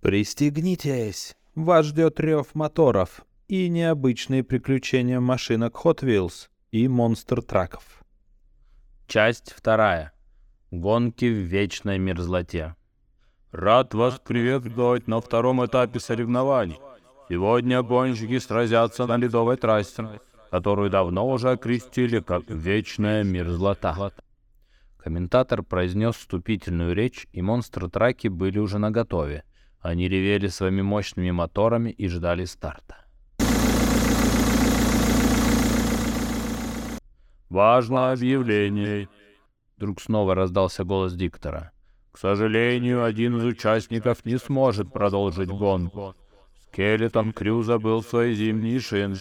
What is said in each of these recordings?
Пристегнитесь! Вас ждет рев моторов и необычные приключения машинок Hot Wheels и монстр-траков. Часть вторая. Гонки в вечной мерзлоте. Рад вас приветствовать на втором этапе соревнований. Сегодня гонщики сразятся на ледовой трассе, которую давно уже окрестили как «Вечная мерзлота». Комментатор произнес вступительную речь, и монстр-траки были уже наготове. Они ревели своими мощными моторами и ждали старта. Важное объявление. Вдруг снова раздался голос диктора. К сожалению, один из участников не сможет продолжить гонку. Скелетон Крю забыл свои зимние шины,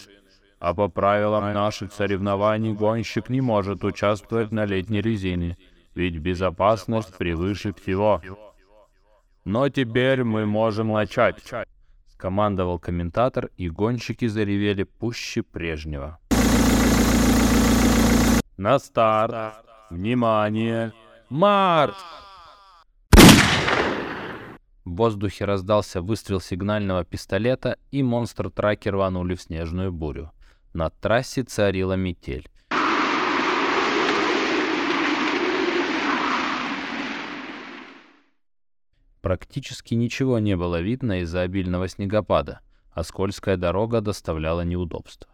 а по правилам наших соревнований гонщик не может участвовать на летней резине, ведь безопасность превыше всего. Но теперь мы можем начать. Скомандовал комментатор, и гонщики заревели пуще прежнего. На старт! Внимание! Марш! В воздухе раздался выстрел сигнального пистолета, и монстр-траки рванули в снежную бурю. На трассе царила метель. Практически ничего не было видно из-за обильного снегопада, а скользкая дорога доставляла неудобства.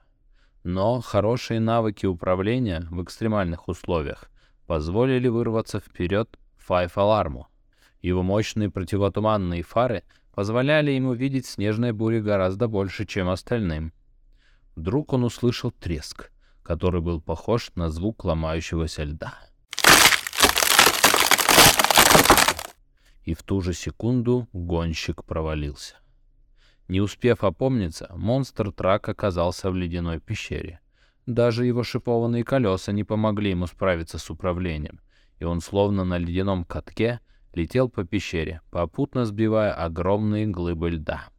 Но хорошие навыки управления в экстремальных условиях позволили вырваться вперед Alarm. Его мощные противотуманные фары позволяли ему видеть снежные бури гораздо больше, чем остальным. Вдруг он услышал треск, который был похож на звук ломающегося льда. И в ту же секунду гонщик провалился. Не успев опомниться, монстр-трак оказался в ледяной пещере. Даже его шипованные колеса не помогли ему справиться с управлением, и он словно на ледяном катке летел по пещере, попутно сбивая огромные глыбы льда.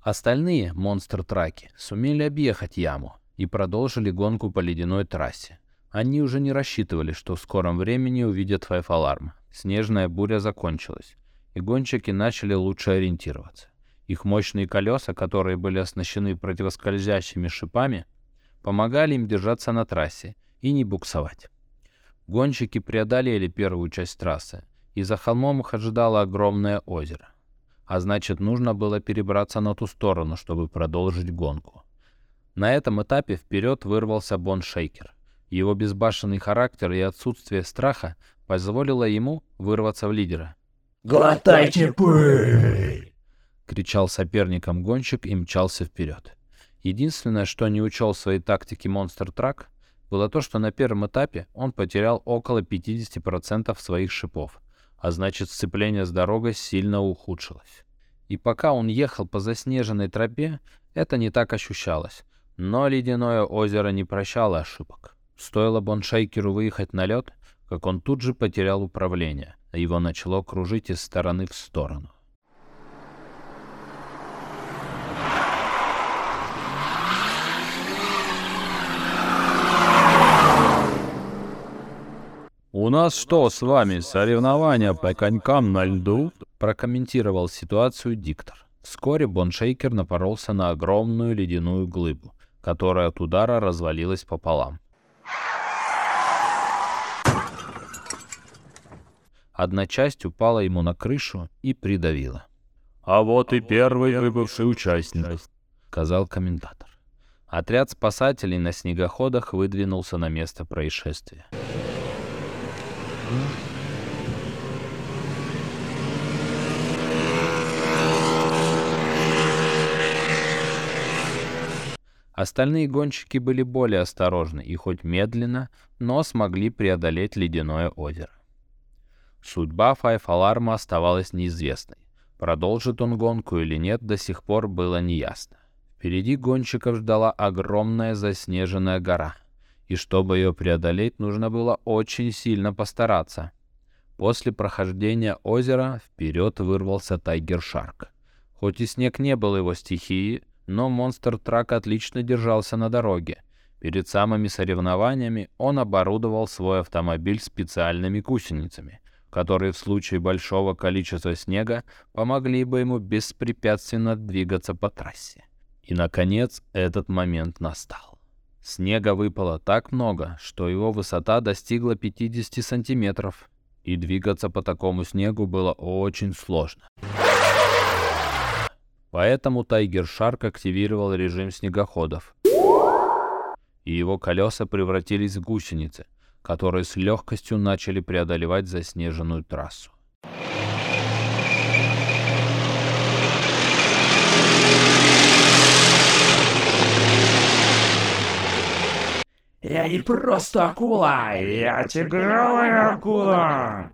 Остальные монстр-траки сумели объехать яму и продолжили гонку по ледяной трассе. Они уже не рассчитывали, что в скором времени увидят Файф-аларм. Снежная буря закончилась, и гонщики начали лучше ориентироваться. Их мощные колеса, которые были оснащены противоскользящими шипами, помогали им держаться на трассе и не буксовать. Гонщики преодолели первую часть трассы, и за холмом их ожидало огромное озеро. А значит, нужно было перебраться на ту сторону, чтобы продолжить гонку. На этом этапе вперед вырвался Бон Шейкер. Его безбашенный характер и отсутствие страха позволило ему вырваться в лидера. «Глотайте пыль!» — кричал соперникам гонщик и мчался вперед. Единственное, что не учел в своей тактике Monster Truck, было то, что на первом этапе он потерял около 50% своих шипов, а значит сцепление с дорогой сильно ухудшилось. И пока он ехал по заснеженной тропе, это не так ощущалось, но ледяное озеро не прощало ошибок. Стоило Боншейкеру выехать на лед, как он тут же потерял управление, а его начало кружить из стороны в сторону. «У нас что с вами, соревнования по конькам на льду?» прокомментировал ситуацию диктор. Вскоре Боншейкер напоролся на огромную ледяную глыбу, которая от удара развалилась пополам. Одна часть упала ему на крышу и придавила. «А вот и первый выбывший участник», — сказал комментатор. Отряд спасателей на снегоходах выдвинулся на место происшествия. Остальные гонщики были более осторожны и хоть медленно, но смогли преодолеть ледяное озеро. Судьба Файф Аларма оставалась неизвестной. Продолжит он гонку или нет, до сих пор было неясно. Впереди гонщиков ждала огромная заснеженная гора, и чтобы ее преодолеть, нужно было очень сильно постараться. После прохождения озера вперед вырвался Тайгер Шарк. Хоть и снег не был его стихией, но монстр Трак отлично держался на дороге. Перед самыми соревнованиями он оборудовал свой автомобиль специальными гусеницами — которые в случае большого количества снега помогли бы ему беспрепятственно двигаться по трассе. И, наконец, этот момент настал. Снега выпало так много, что его высота достигла 50 сантиметров, и двигаться по такому снегу было очень сложно. Поэтому Тайгер Шарк активировал режим снегоходов, и его колеса превратились в гусеницы, которые с легкостью начали преодолевать заснеженную трассу. Я не просто акула, я тигровая акула!»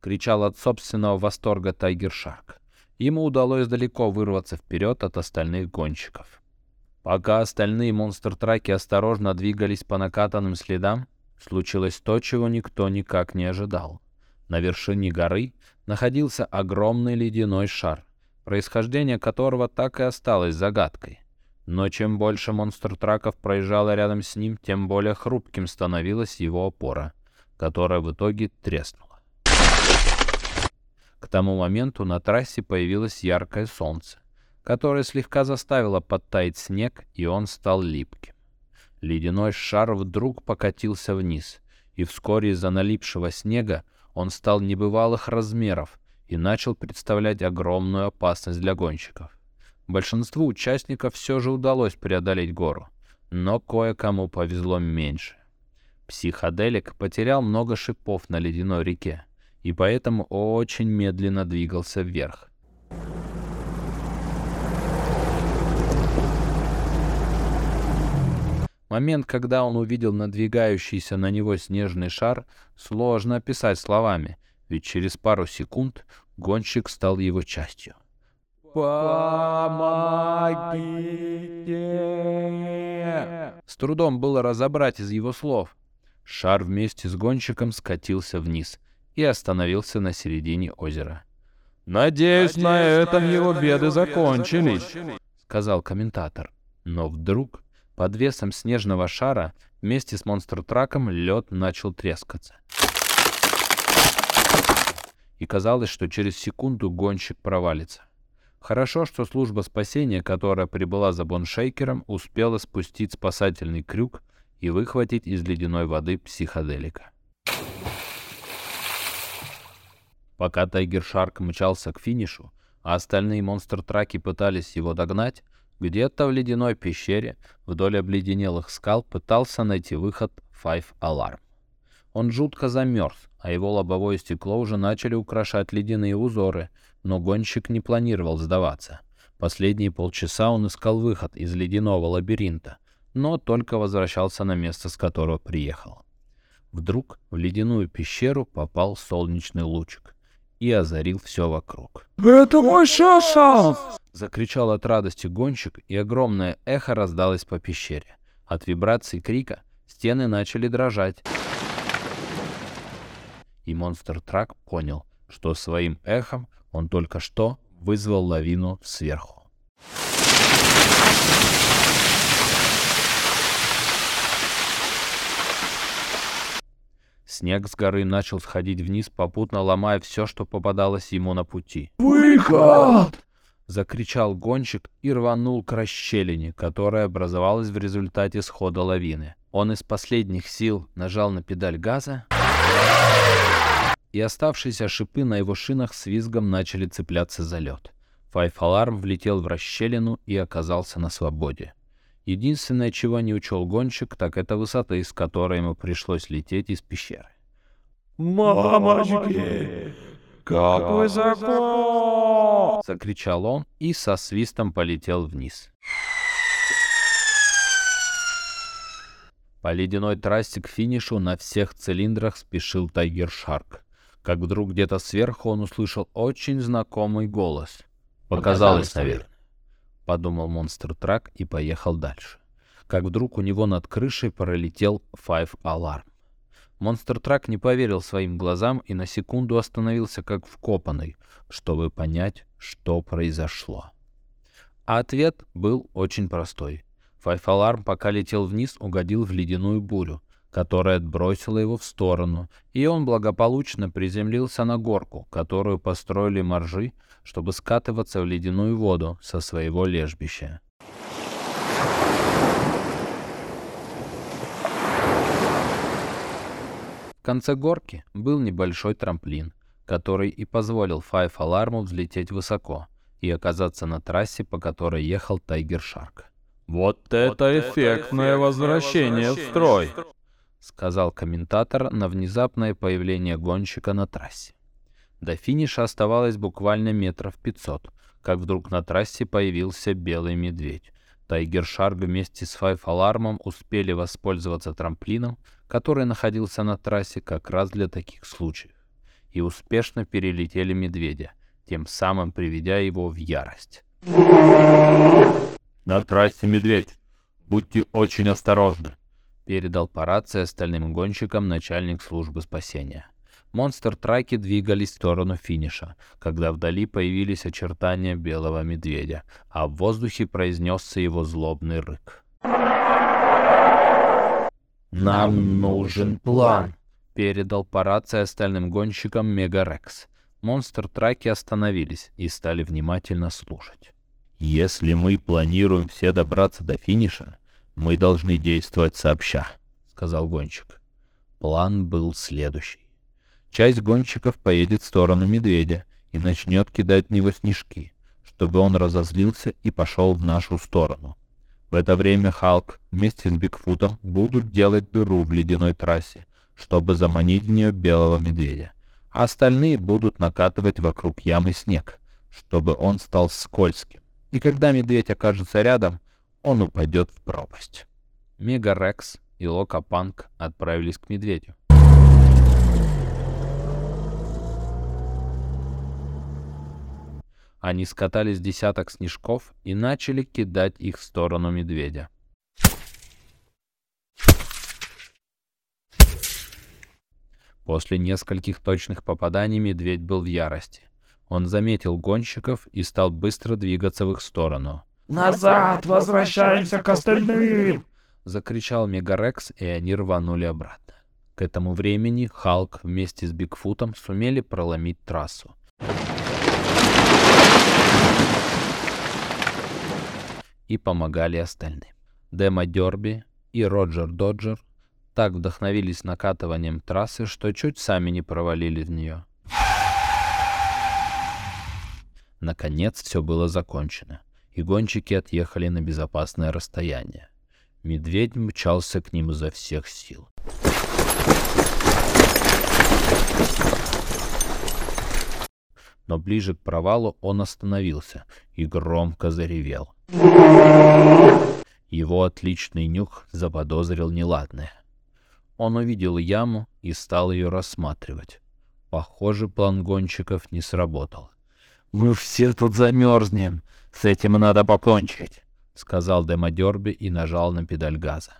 Кричал от собственного восторга Тайгер Шарк. Ему удалось далеко вырваться вперед от остальных гонщиков. Пока остальные монстр-траки осторожно двигались по накатанным следам, случилось то, чего никто никак не ожидал. На вершине горы находился огромный ледяной шар, происхождение которого так и осталось загадкой. Но чем больше монстр-траков проезжало рядом с ним, тем более хрупким становилась его опора, которая в итоге треснула. К тому моменту на трассе появилось яркое солнце, которое слегка заставило подтаять снег, и он стал липким. Ледяной шар вдруг покатился вниз, и вскоре из-за налипшего снега он стал небывалых размеров и начал представлять огромную опасность для гонщиков. Большинству участников все же удалось преодолеть гору, но кое-кому повезло меньше. Психоделик потерял много шипов на ледяной реке и поэтому очень медленно двигался вверх. Момент, когда он увидел надвигающийся на него снежный шар, сложно описать словами, ведь через пару секунд гонщик стал его частью. «Помогите!» С трудом было разобрать из его слов. Шар вместе с гонщиком скатился вниз и остановился на середине озера. «Надеюсь, на этом его беды закончились», — сказал комментатор. Но вдруг, под весом снежного шара, вместе с монстр-траком лед начал трескаться. И казалось, что через секунду гонщик провалится. Хорошо, что служба спасения, которая прибыла за боншейкером, успела спустить спасательный крюк и выхватить из ледяной воды психоделика. Пока Тайгер Шарк мчался к финишу, а остальные монстр-траки пытались его догнать, где-то в ледяной пещере вдоль обледенелых скал пытался найти выход Five Alarm. Он жутко замерз, а его лобовое стекло уже начали украшать ледяные узоры, но гонщик не планировал сдаваться. Последние полчаса он искал выход из ледяного лабиринта, но только возвращался на место, с которого приехал. Вдруг в ледяную пещеру попал солнечный лучик и озарил все вокруг. «Это мой шанс!» Закричал от радости гонщик, и огромное эхо раздалось по пещере. От вибраций крика стены начали дрожать. И монстр-трак понял, что своим эхом он только что вызвал лавину сверху. Снег с горы начал сходить вниз, попутно ломая все, что попадалось ему на пути. «Выход!» Закричал гонщик и рванул к расщелине, которая образовалась в результате схода лавины. Он из последних сил нажал на педаль газа, и оставшиеся шипы на его шинах с визгом начали цепляться за лед. Alarm влетел в расщелину и оказался на свободе. Единственное, чего не учел гонщик, так это высоты, с которой ему пришлось лететь из пещеры. «Мамочки! Как высоко!» Закричал он и со свистом полетел вниз. По ледяной трассе к финишу на всех цилиндрах спешил Тайгер Шарк. Как вдруг где-то сверху он услышал очень знакомый голос. «Показалось, наверное», — подумал Монстр Трак и поехал дальше. Как вдруг у него над крышей пролетел Five Alarm. Монстр Трак не поверил своим глазам и на секунду остановился как вкопанный, чтобы понять, что произошло. А ответ был очень простой. Five Alarm, пока летел вниз, угодил в ледяную бурю, которая отбросила его в сторону, и он благополучно приземлился на горку, которую построили моржи, чтобы скатываться в ледяную воду со своего лежбища. В конце горки был небольшой трамплин, который и позволил Файф Аларму взлететь высоко и оказаться на трассе, по которой ехал Тайгер Шарк. «Вот это эффектное возвращение в строй!» — сказал комментатор на внезапное появление гонщика на трассе. До финиша оставалось буквально метров 500, как вдруг на трассе появился белый медведь. Тайгер Шарк вместе с Файф Алармом успели воспользоваться трамплином, который находился на трассе как раз для таких случаев, и успешно перелетели медведя, тем самым приведя его в ярость. «На трассе медведь. Будьте очень осторожны», — передал по рации остальным гонщикам начальник службы спасения. Монстр-траки двигались в сторону финиша, когда вдали появились очертания белого медведя, а в воздухе произнесся его злобный рык. «Нам нужен план», — передал по рации остальным гонщикам Мегарекс. Монстр-траки остановились и стали внимательно слушать. «Если мы планируем все добраться до финиша, мы должны действовать сообща», — сказал гонщик. План был следующий. Часть гонщиков поедет в сторону медведя и начнет кидать в него снежки, чтобы он разозлился и пошел в нашу сторону. В это время Халк вместе с Бигфутом будут делать дыру в ледяной трассе, чтобы заманить в нее белого медведя, а остальные будут накатывать вокруг ямы снег, чтобы он стал скользким. И когда медведь окажется рядом, он упадет в пропасть. Мегарекс и Локапанк отправились к медведю. Они скатали с десяток снежков и начали кидать их в сторону медведя. После нескольких точных попаданий медведь был в ярости. Он заметил гонщиков и стал быстро двигаться в их сторону. «Назад! Возвращаемся к остальным!» — закричал Мегарекс, и они рванули обратно. К этому времени Халк вместе с Бигфутом сумели проломить трассу. и помогали остальным. Демо Дерби и Роджер Доджер так вдохновились накатыванием трассы, что чуть сами не провалили в нее. Наконец все было закончено, и гонщики отъехали на безопасное расстояние. Медведь мчался к ним изо всех сил. Но ближе к провалу он остановился и громко заревел. Его отличный нюх заподозрил неладное. Он увидел яму и стал ее рассматривать. Похоже, план гонщиков не сработал. «Мы все тут замерзнем. С этим надо покончить», — сказал Демодерби и нажал на педаль газа.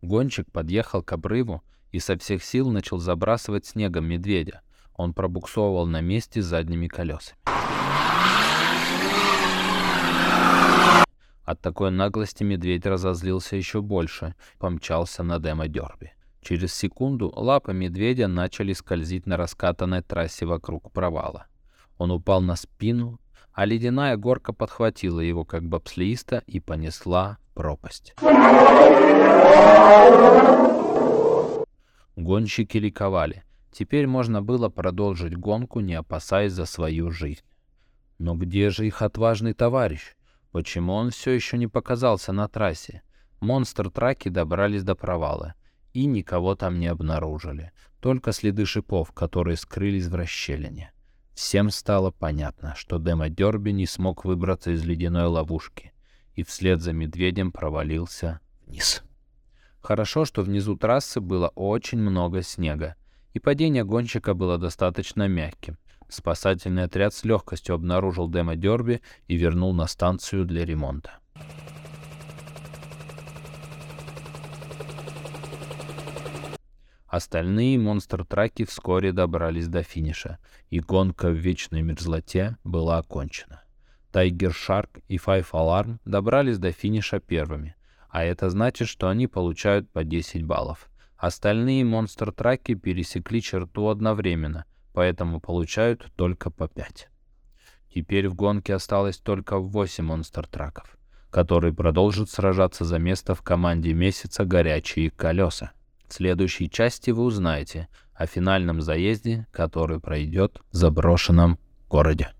Гонщик подъехал к обрыву и со всех сил начал забрасывать снегом медведя. Он пробуксовывал на месте задними колесами. От такой наглости медведь разозлился еще больше, помчался на Демо Дерби. Через секунду лапы медведя начали скользить на раскатанной трассе вокруг провала. Он упал на спину, а ледяная горка подхватила его как бобслеиста и понесла пропасть. Гонщики ликовали. Теперь можно было продолжить гонку, не опасаясь за свою жизнь. Но где же их отважный товарищ? Почему он все еще не показался на трассе? Монстр-траки добрались до провала и никого там не обнаружили, только следы шипов, которые скрылись в расщелине. Всем стало понятно, что Демо Дерби не смог выбраться из ледяной ловушки и вслед за медведем провалился вниз. Хорошо, что внизу трассы было очень много снега, и падение гонщика было достаточно мягким, Спасательный отряд с легкостью обнаружил Демо Дерби и вернул на станцию для ремонта. Остальные монстр-траки вскоре добрались до финиша, и гонка в вечной мерзлоте была окончена. Тайгер Шарк и Файф Аларм добрались до финиша первыми, а это значит, что они получают по 10 баллов. Остальные монстр-траки пересекли черту одновременно, поэтому получают только по 5. Теперь в гонке осталось только 8 монстр-траков, которые продолжат сражаться за место в команде месяца «Горячие колеса». В следующей части вы узнаете о финальном заезде, который пройдет в заброшенном городе.